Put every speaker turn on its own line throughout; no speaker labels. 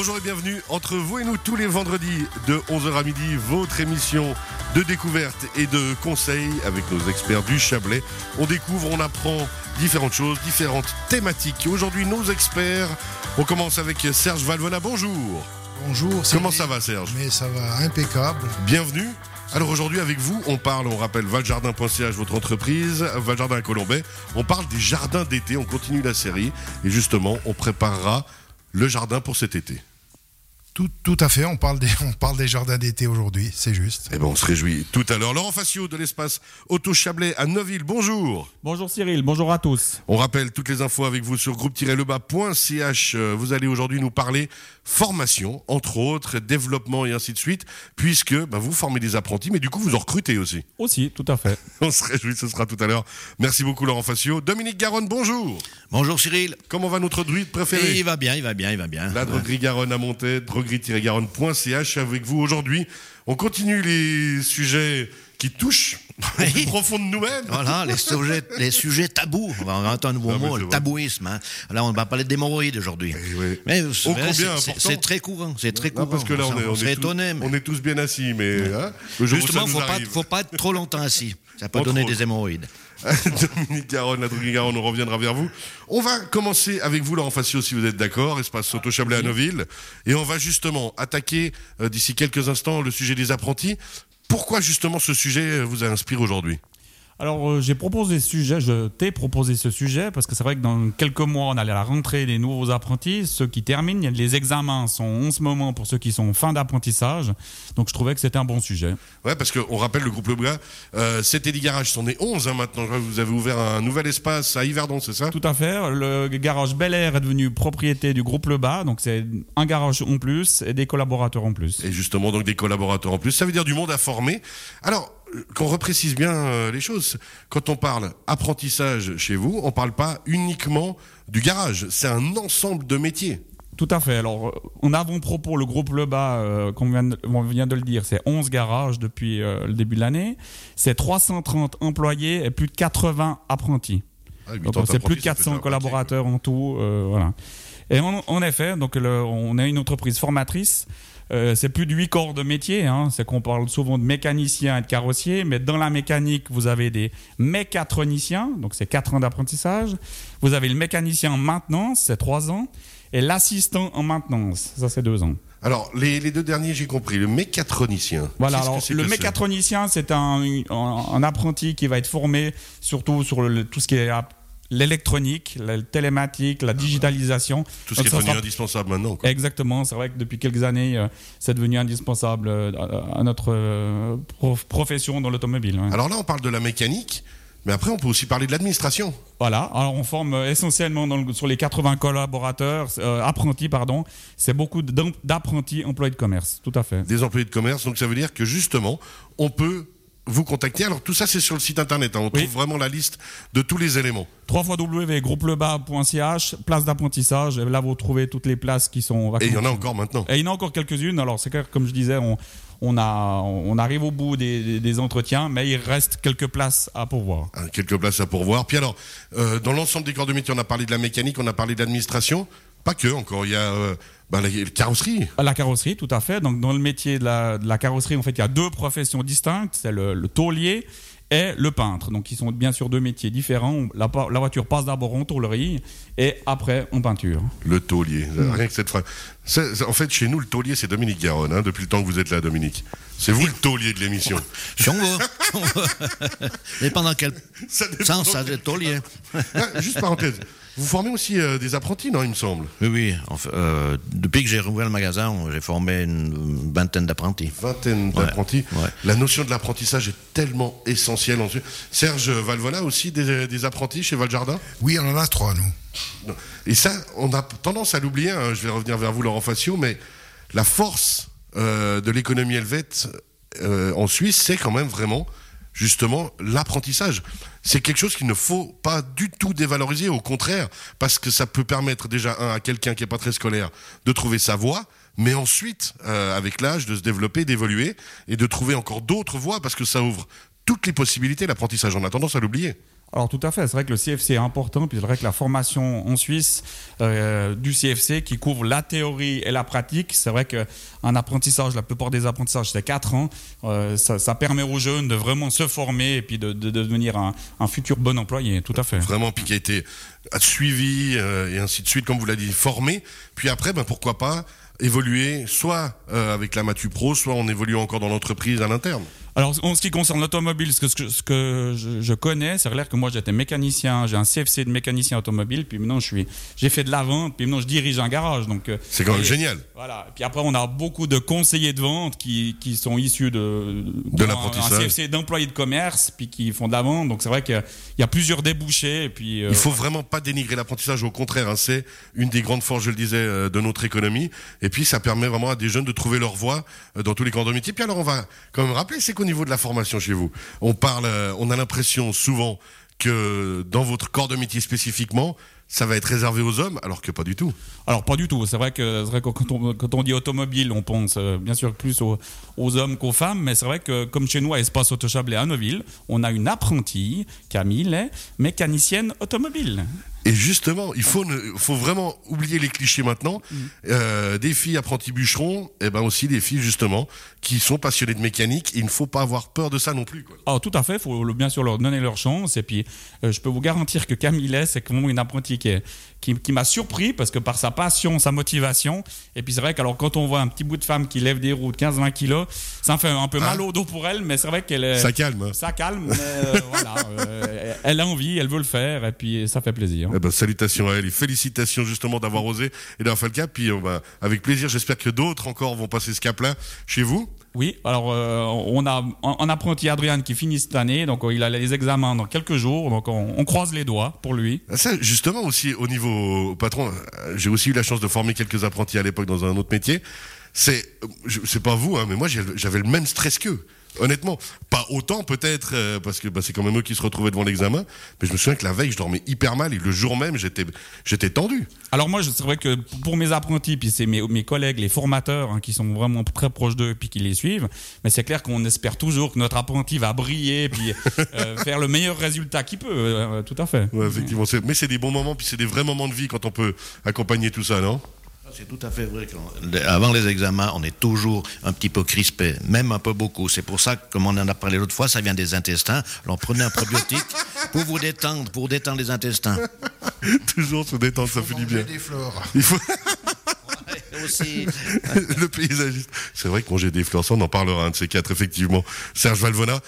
Bonjour et bienvenue entre vous et nous tous les vendredis de 11h à midi, votre émission de découverte et de conseils avec nos experts du Chablais. On découvre, on apprend différentes choses, différentes thématiques. Aujourd'hui, nos experts, on commence avec Serge Valvona. Bonjour.
Bonjour.
Comment ça va Serge?
Mais ça va impeccable.
Bienvenue. Alors aujourd'hui avec vous, on parle, on rappelle valjardin.ch, votre entreprise, Valjardin à Colombais. On parle des jardins d'été, on continue la série et justement on préparera le jardin pour cet été.
Tout, tout, à fait, on parle des, on parle des jardins d'été aujourd'hui, c'est juste.
Eh ben, on se réjouit tout à l'heure. Laurent Facio de l'espace Auto Chablais à Neuville, bonjour.
Bonjour Cyril, bonjour à tous.
On rappelle toutes les infos avec vous sur groupe-lebas.ch. Vous allez aujourd'hui nous parler formation, entre autres, développement et ainsi de suite, puisque bah, vous formez des apprentis, mais du coup vous en recrutez aussi.
Aussi, tout à fait.
on se réjouit, ce sera tout à l'heure. Merci beaucoup Laurent Facio. Dominique Garonne, bonjour.
Bonjour Cyril.
Comment va notre druide préféré?
Il va bien, il va bien, il va bien.
La droguerie Garonne à monter, droguerie-garonne.ch avec vous aujourd'hui. On continue les sujets qui touchent au plus profond de nous-mêmes.
Voilà, les sujets, les sujets tabous. On va inventer un nouveau
Ah,
mot, le
vrai.
tabouisme. hein. Là, on va parler d'hémorroïdes aujourd'hui.
Eh oui.
Mais c'est- très courant, c'est très
Non,
courant.
parce que là, on, est, on,
serait
est tous,
étonné. mais-
on est tous bien assis, mais hein,
Justement,
ça nous
faut pas,
arrive.
faut pas être trop longtemps assis. Ça peut
Entre
donner
autres.
des hémorroïdes.
Dominique Garonne, la droguerie Garonne, on reviendra vers vous. On va commencer avec vous, Laurent Facio, si vous êtes d'accord, espace Soto Chablais à Neuville. Et on va justement attaquer, euh, d'ici quelques instants, le sujet des apprentis. Pourquoi justement ce sujet euh, vous a inspiré aujourd'hui?
Alors euh, j'ai proposé ce sujet, je t'ai proposé ce sujet parce que c'est vrai que dans quelques mois on allait à la rentrée des nouveaux apprentis, ceux qui terminent, les examens sont en ce moment pour ceux qui sont en fin d'apprentissage, donc je trouvais que c'était un bon sujet.
Ouais, parce qu'on rappelle le groupe Lebras, euh, cet Eddie Garage, c'en est 11 hein, maintenant. Vous avez ouvert un nouvel espace à Yverdon, c'est ça?
Tout à fait, le garage Bel Air est devenu propriété du groupe Le Bas, donc c'est un garage en plus et des collaborateurs en plus.
Et justement, donc des collaborateurs en plus. Ça veut dire du monde à former. Alors, qu'on reprécise bien euh, les choses. Quand on parle apprentissage chez vous, on parle pas uniquement du garage. C'est un ensemble de métiers.
Tout à fait. Alors, euh, en avant-propos, le groupe Le Bas, euh, comme on vient de, on vient de le dire, c'est 11 garages depuis euh, le début de l'année. C'est 330 employés et plus de 80 apprentis.
Ah,
c'est plus de
d'apprenti, ça fait
400
ça,
collaborateurs en tout. euh, voilà. Et en, en effet, donc le- on est une entreprise formatrice. Euh, c'est plus de 8 corps de métier. Hein. C'est qu'on parle souvent de mécaniciens et de carrossiers, mais dans la mécanique, vous avez des mécatroniciens, donc c'est 4 ans d'apprentissage. Vous avez le mécanicien en maintenance, c'est 3 ans, et l'assistant en maintenance, ça c'est 2 ans.
Alors, les, les deux derniers, j'ai compris. Le mécatronicien.
Voilà, alors le mécatronicien, c'est un, un, un apprenti qui va être formé surtout sur le- tout ce qui est l'électronique, la télématique, la digitalisation.
Tout ce qui est devenu
sera-
indispensable maintenant. quoi.
Exactement, c'est vrai que depuis quelques années, euh, c'est devenu indispensable euh, à notre euh, prof- profession dans l'automobile. ouais.
Alors là, on parle de la mécanique, mais après, on peut aussi parler de l'administration.
Voilà, alors on forme essentiellement dans le- sur les 80 collaborateurs, euh, apprentis, pardon, c'est beaucoup d'apprentis employés de commerce, tout à fait.
des employés de commerce. Donc ça veut dire que justement, on peut vous contacter. Alors tout ça, c'est sur le site internet. hein. On
Oui.
trouve vraiment la liste de tous les éléments.
www.groupelebas.ch, place d'apprentissage, là vous trouvez toutes les places qui sont
Et il y en a encore maintenant.
Et il y en a encore quelques-unes. Alors, c'est clair, comme je disais, on, on, a, on arrive au bout des, des- des entretiens, mais il reste quelques places à pourvoir.
Hein, Quelques places à pourvoir. Puis alors, euh, dans l'ensemble des corps de métier, on a parlé de la mécanique, on a parlé de l'administration. Pas que encore. Il y a euh, ben, la, la carrosserie.
La carrosserie, tout à fait. Donc, dans le métier de la, de la carrosserie, en fait, il y a deux professions distinctes. C'est le, le taulier et le peintre. Donc, ils sont bien sûr deux métiers différents. La, voiture passe d'abord en tôlerie et après en peinture.
Le taulier.
Hmm.
Rien que cette phrase. En fait, chez nous, le taulier, c'est Dominique Garonne, hein, depuis le temps que vous êtes là, Dominique. C'est vous le taulier de l'émission.
Si on veut. si on veut. Mais pendant quel
Ça dépend.
sens ça est taulier
Ah, juste parenthèse. Vous formez aussi euh, des apprentis, non, il me semble?
Oui, oui. Enfin, euh, depuis que j'ai rouvert le magasin, j'ai formé une vingtaine d'apprentis.
Vingtaine d'apprentis.
ouais.
La notion de l'apprentissage est tellement essentielle. Serge Valvola aussi des, des apprentis chez Valjardin?
Oui, on en a trois, nous.
Et ça, on a tendance à l'oublier. hein. Je vais revenir vers vous, Laurent Facio, mais la force euh, de l'économie helvète euh, en Suisse, c'est quand même vraiment justement l'apprentissage. C'est quelque chose qu'il ne faut pas du tout dévaloriser, au contraire, parce que ça peut permettre déjà un, à quelqu'un qui est pas très scolaire de trouver sa voie, mais ensuite, euh, avec l'âge, de se développer, d'évoluer et de trouver encore d'autres voies, parce que ça ouvre toutes les possibilités. L'apprentissage, on a tendance à l'oublier.
Alors tout à fait, c'est vrai que le CFC est important, puis c'est vrai que la formation en Suisse euh, du CFC qui couvre la théorie et la pratique, c'est vrai qu'un apprentissage, la plupart des apprentissages c'est 4 ans, euh, ça, ça, permet aux jeunes de vraiment se former et puis de, de, de devenir un, un, futur bon employé, tout à fait.
Vraiment, puis qui a été suivi euh, et ainsi de suite, comme vous l'avez dit, formé, puis après, ben, pourquoi pas évoluer soit euh, avec la Matu Pro, soit en évoluant encore dans l'entreprise à l'interne.
Alors, en ce qui concerne l'automobile, ce que, ce que je, je connais, c'est clair que moi j'étais mécanicien, j'ai un CFC de mécanicien automobile, puis maintenant je suis, j'ai fait de la vente, puis maintenant je dirige un garage. Donc euh,
c'est quand même génial.
Voilà. Puis après, on a beaucoup de conseillers de vente qui, qui sont issus de
de l'apprentissage,
un CFC d'employés de commerce, puis qui font de la vente. Donc c'est vrai qu'il y a plusieurs débouchés. Et puis
euh, il faut vraiment pas dénigrer l'apprentissage, au contraire, hein, c'est une des grandes forces, je le disais, euh, de notre économie. Et puis ça permet vraiment à des jeunes de trouver leur voie dans tous les corps de métier. Puis alors on va quand même rappeler, c'est qu'au niveau de la formation chez vous. On parle, on a l'impression souvent que dans votre corps de métier spécifiquement, ça va être réservé aux hommes, alors que pas du tout.
Alors pas du tout. C'est vrai que, vrai que quand, on, dit automobile, on pense euh, bien sûr plus aux, hommes qu'aux femmes, mais c'est vrai que comme chez nous à Espace Auto Chablais à Neuville, on a une apprentie, Camille, mécanicienne automobile.
Et justement, il faut, ne, faut vraiment oublier les clichés maintenant. Mmh. Euh, des filles apprenties bûcherons, et ben aussi des filles justement qui sont passionnées de mécanique. Il ne faut pas avoir peur de ça non plus. Quoi.
Alors tout à fait, il faut bien sûr leur donner leur chance. Et puis, euh, je peux vous garantir que Camille, c'est vraiment une apprentie qui, est, qui, qui m'a surpris parce que par sa passion, sa motivation. Et puis c'est vrai qu'alors quand on voit un petit bout de femme qui lève des roues de 15-20 kilos, ça fait un peu ah. mal au dos pour elle, mais c'est vrai qu'elle est...
Ça calme.
Ça calme, mais euh, voilà. Euh, elle a envie, elle veut le faire, et puis ça fait plaisir.
Eh ben, salutations à elle et félicitations justement d'avoir osé et d'avoir fait le cap. Puis bah, avec plaisir, j'espère que d'autres encore vont passer ce cap-là chez vous.
Oui, alors euh, on a un apprenti Adrien qui finit cette année, donc il a les examens dans quelques jours, donc on, croise les doigts pour lui.
Ça, justement aussi au niveau patron, j'ai aussi eu la chance de former quelques apprentis à l'époque dans un autre métier. C'est, c'est pas vous, hein, mais moi j'avais le même stress qu'eux. Honnêtement, pas autant peut-être, euh, parce que bah, c'est quand même eux qui se retrouvaient devant l'examen, mais je me souviens que la veille, je dormais hyper mal et le jour même, j'étais, j'étais tendu.
Alors moi, c'est vrai que pour mes apprentis, puis c'est mes, mes collègues, les formateurs, hein, qui sont vraiment très proches d'eux, puis qui les suivent, mais c'est clair qu'on espère toujours que notre apprenti va briller, puis euh, faire le meilleur résultat qu'il peut, euh, tout à fait.
Ouais, effectivement, mais c'est des bons moments, puis c'est des vrais moments de vie quand on peut accompagner tout ça, non?
C'est tout à fait vrai. Avant les examens, on est toujours un petit peu crispé, même un peu beaucoup. C'est pour ça que, comme on en a parlé l'autre fois, ça vient des intestins. Alors prenez un probiotique pour vous détendre, pour détendre les intestins.
toujours se détendre, ça du bien.
Des fleurs.
Il faut
aussi.
le paysagiste. C'est vrai que manger des fleurs, on en parlera un de ces quatre, effectivement. Serge Valvona.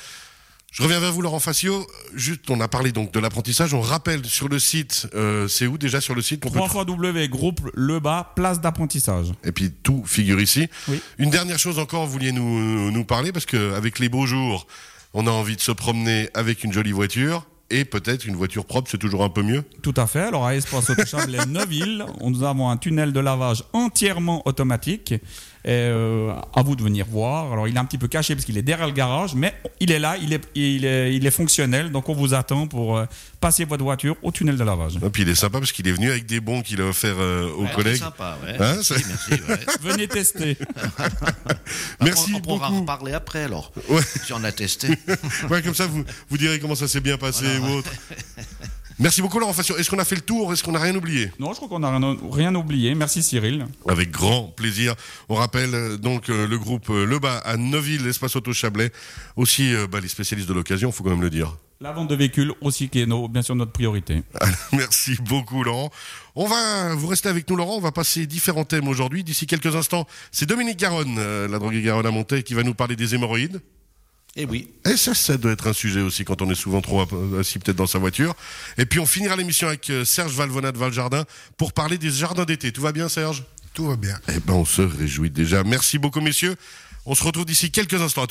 Je reviens vers vous, Laurent Facio. Juste, on a parlé donc de l'apprentissage. On rappelle sur le site, euh, c'est où déjà sur le site?
3 fois W, groupe Le Bas, place d'apprentissage.
Et puis tout figure ici.
Oui.
Une dernière chose encore, vous vouliez nous, nous parler, parce qu'avec les beaux jours, on a envie de se promener avec une jolie voiture. Et peut-être une voiture propre, c'est toujours un peu mieux.
Tout à fait. Alors à Espace Autochable et Neuville, nous avons un tunnel de lavage entièrement automatique. Et euh, à vous de venir voir. Alors il est un petit peu caché parce qu'il est derrière le garage, mais il est là, il est, il est, il est fonctionnel. Donc on vous attend pour euh, passer votre voiture au tunnel de lavage.
Et puis il est sympa parce qu'il est venu avec des bons qu'il a offert euh, aux
Ouais,
collègues.
C'est sympa, ouais.
Hein,
merci,
c'est-
merci, ouais.
Venez tester.
Merci
on, on pourra
beaucoup.
reparler après alors,
Ouais.
si on a testé.
Ouais, comme ça, vous, vous direz comment ça s'est bien passé ou autre. Merci beaucoup, Laurent. Est-ce qu'on a fait le tour? Est-ce qu'on n'a rien oublié?
Non, je crois qu'on n'a rien, rien oublié. Merci Cyril.
Avec grand plaisir. On rappelle euh, donc euh, le groupe euh, Le Bas à Neuville, l'espace auto Chablais. Aussi bah, les spécialistes de l'occasion, il faut quand même le dire.
La vente de véhicules aussi qui est nos- bien sûr notre priorité.
Merci beaucoup, Laurent. On va, vous restez avec nous, Laurent. On va passer différents thèmes aujourd'hui. D'ici quelques instants, c'est Dominique Garonne, la droguée Garonne à Montaix, qui va nous parler des hémorroïdes.
Et oui,
Et ça, ça doit être un sujet aussi quand on est souvent trop assis peut-être dans sa voiture. Et puis on finira l'émission avec euh, Serge Valvona de Valjardin pour parler des jardins d'été. Tout va bien, Serge?
Tout va bien.
Eh ben, on se réjouit déjà. Merci beaucoup, messieurs. On se retrouve d'ici quelques instants. À tout de suite.